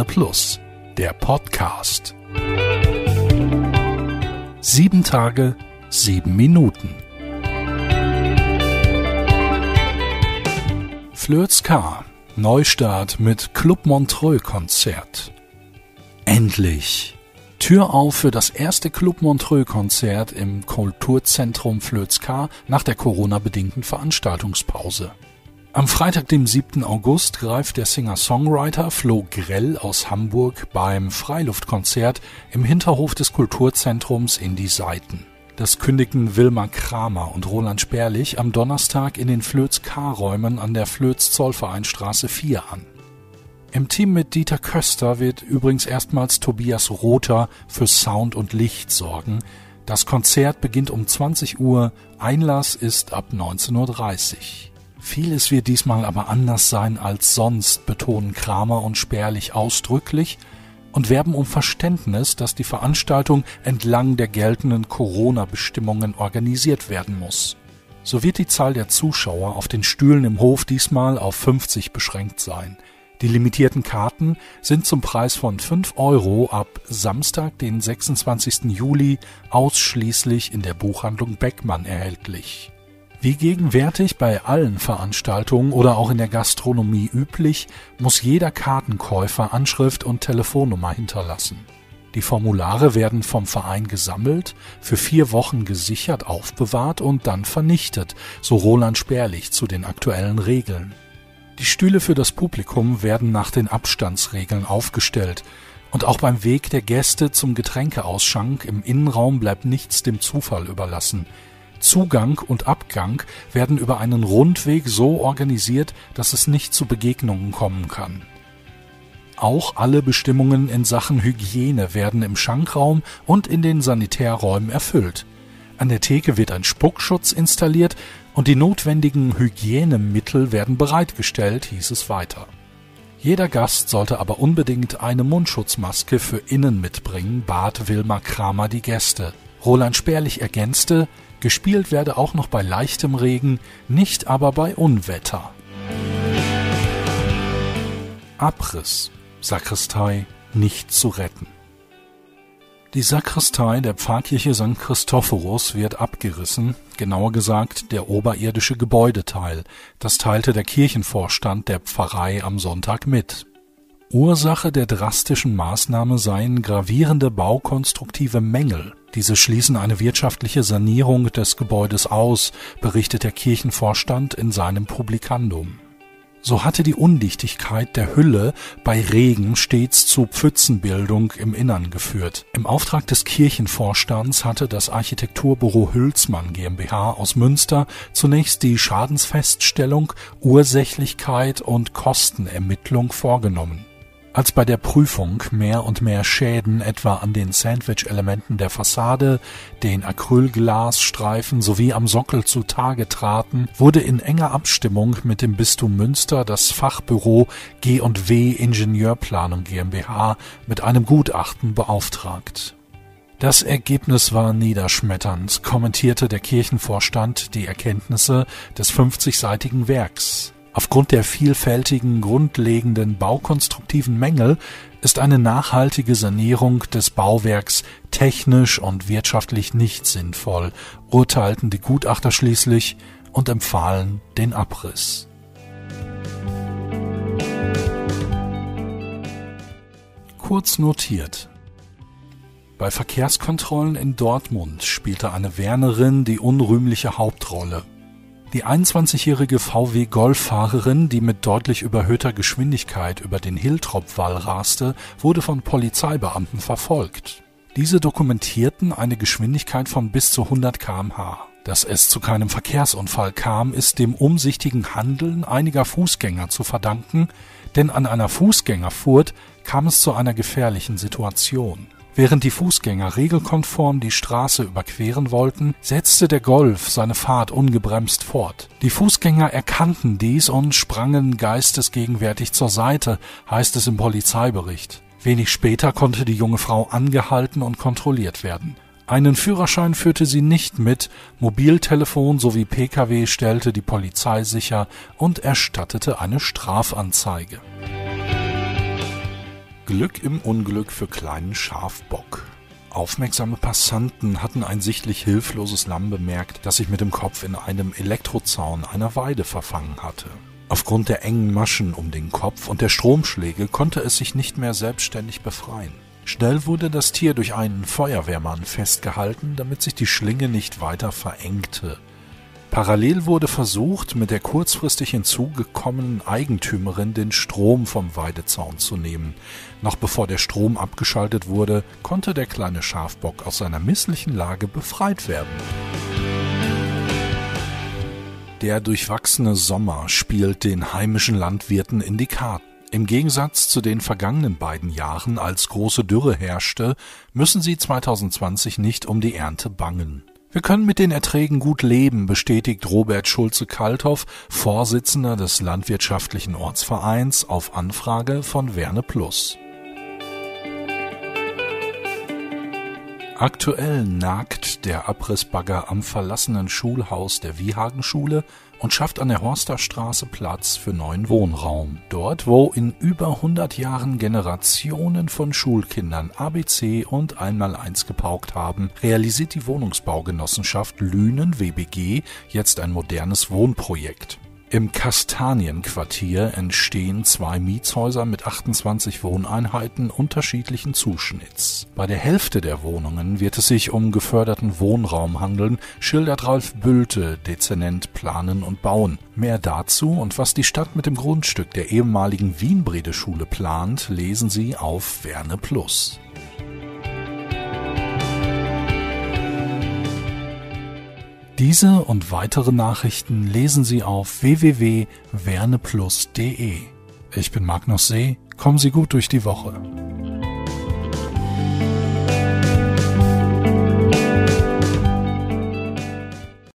Sterne Plus, der Podcast. Sieben Tage, sieben Minuten. Flirts K. Neustart mit Club Montreux Konzert. Endlich! Tür auf für das erste Club Montreux Konzert im Kulturzentrum Flöz K nach der Corona-bedingten Veranstaltungspause. Am Freitag, dem 7. August, greift der Singer-Songwriter Flo Grell aus Hamburg beim Freiluftkonzert im Hinterhof des Kulturzentrums in die Seiten. Das kündigten Wilmar Kramer und Roland Sperlich am Donnerstag in den Flöz-K-Räumen an der Flöz-Zollvereinstraße 4 an. Im Team mit Dieter Köster wird übrigens erstmals Tobias Rother für Sound und Licht sorgen. Das Konzert beginnt um 20 Uhr, Einlass ist ab 19.30 Uhr. Vieles wird diesmal aber anders sein als sonst, betonen Kramer und Spärlich ausdrücklich und werben um Verständnis, dass die Veranstaltung entlang der geltenden Corona-Bestimmungen organisiert werden muss. So wird die Zahl der Zuschauer auf den Stühlen im Hof diesmal auf 50 beschränkt sein. Die limitierten Karten sind zum Preis von 5 Euro ab Samstag, den 26. Juli, ausschließlich in der Buchhandlung Beckmann erhältlich. Wie gegenwärtig bei allen Veranstaltungen oder auch in der Gastronomie üblich, muss jeder Kartenkäufer Anschrift und Telefonnummer hinterlassen. Die Formulare werden vom Verein gesammelt, für vier Wochen gesichert aufbewahrt und dann vernichtet, so Roland Sperlich zu den aktuellen Regeln. Die Stühle für das Publikum werden nach den Abstandsregeln aufgestellt, und auch beim Weg der Gäste zum Getränkeausschank im Innenraum bleibt nichts dem Zufall überlassen. Zugang und Abgang werden über einen Rundweg so organisiert, dass es nicht zu Begegnungen kommen kann. Auch alle Bestimmungen in Sachen Hygiene werden im Schankraum und in den Sanitärräumen erfüllt. An der Theke wird ein Spuckschutz installiert und die notwendigen Hygienemittel werden bereitgestellt, hieß es weiter. Jeder Gast sollte aber unbedingt eine Mundschutzmaske für innen mitbringen, bat Wilmar Kramer die Gäste. Roland Spärlich ergänzte, Gespielt werde auch noch bei leichtem Regen, nicht aber bei Unwetter. Abriss. Sakristei nicht zu retten. Die Sakristei der Pfarrkirche St. Christophorus wird abgerissen, genauer gesagt der oberirdische Gebäudeteil. Das teilte der Kirchenvorstand der Pfarrei am Sonntag mit. Ursache der drastischen Maßnahme seien gravierende baukonstruktive Mängel. Diese schließen eine wirtschaftliche Sanierung des Gebäudes aus, berichtet der Kirchenvorstand in seinem Publikandum. So hatte die Undichtigkeit der Hülle bei Regen stets zu Pfützenbildung im Innern geführt. Im Auftrag des Kirchenvorstands hatte das Architekturbüro Hülsmann GmbH aus Münster zunächst die Schadensfeststellung, Ursächlichkeit und Kostenermittlung vorgenommen. Als bei der Prüfung mehr und mehr Schäden etwa an den Sandwich-Elementen der Fassade, den Acrylglasstreifen sowie am Sockel zutage traten, wurde in enger Abstimmung mit dem Bistum Münster das Fachbüro G&W Ingenieurplanung GmbH mit einem Gutachten beauftragt. Das Ergebnis war niederschmetternd, kommentierte der Kirchenvorstand die Erkenntnisse des 50-seitigen Werks. Aufgrund der vielfältigen grundlegenden baukonstruktiven Mängel ist eine nachhaltige Sanierung des Bauwerks technisch und wirtschaftlich nicht sinnvoll, urteilten die Gutachter schließlich und empfahlen den Abriss. Kurz notiert. Bei Verkehrskontrollen in Dortmund spielte eine Wernerin die unrühmliche Hauptrolle. Die 21-jährige VW-Golffahrerin, die mit deutlich überhöhter Geschwindigkeit über den Hiltrop-Wall raste, wurde von Polizeibeamten verfolgt. Diese dokumentierten eine Geschwindigkeit von bis zu 100 km/h. Dass es zu keinem Verkehrsunfall kam, ist dem umsichtigen Handeln einiger Fußgänger zu verdanken, denn an einer Fußgängerfurt kam es zu einer gefährlichen Situation. Während die Fußgänger regelkonform die Straße überqueren wollten, setzte der Golf seine Fahrt ungebremst fort. Die Fußgänger erkannten dies und sprangen geistesgegenwärtig zur Seite, heißt es im Polizeibericht. Wenig später konnte die junge Frau angehalten und kontrolliert werden. Einen Führerschein führte sie nicht mit, Mobiltelefon sowie Pkw stellte die Polizei sicher und erstattete eine Strafanzeige. Glück im Unglück für kleinen Schafbock. Aufmerksame Passanten hatten ein sichtlich hilfloses Lamm bemerkt, das sich mit dem Kopf in einem Elektrozaun einer Weide verfangen hatte. Aufgrund der engen Maschen um den Kopf und der Stromschläge konnte es sich nicht mehr selbstständig befreien. Schnell wurde das Tier durch einen Feuerwehrmann festgehalten, damit sich die Schlinge nicht weiter verengte. Parallel wurde versucht, mit der kurzfristig hinzugekommenen Eigentümerin den Strom vom Weidezaun zu nehmen. Noch bevor der Strom abgeschaltet wurde, konnte der kleine Schafbock aus seiner misslichen Lage befreit werden. Der durchwachsene Sommer spielt den heimischen Landwirten in die Karten. Im Gegensatz zu den vergangenen beiden Jahren, als große Dürre herrschte, müssen sie 2020 nicht um die Ernte bangen. Wir können mit den Erträgen gut leben, bestätigt Robert Schulze-Kalthoff, Vorsitzender des Landwirtschaftlichen Ortsvereins, auf Anfrage von Werne Plus. Aktuell nagt der Abrissbagger am verlassenen Schulhaus der Wiehagenschule und schafft an der Horsterstraße Platz für neuen Wohnraum. Dort, wo in über 100 Jahren Generationen von Schulkindern ABC und Einmaleins gepaukt haben, realisiert die Wohnungsbaugenossenschaft Lünen WBG jetzt ein modernes Wohnprojekt. Im Kastanienquartier entstehen zwei Mietshäuser mit 28 Wohneinheiten unterschiedlichen Zuschnitts. Bei der Hälfte der Wohnungen wird es sich um geförderten Wohnraum handeln, schildert Ralf Bülte, Dezernent Planen und Bauen. Mehr dazu und was die Stadt mit dem Grundstück der ehemaligen Wienbrede-Schule plant, lesen Sie auf Werne Plus. Diese und weitere Nachrichten lesen Sie auf www.werneplus.de. Ich bin Magnus See. Kommen Sie gut durch die Woche.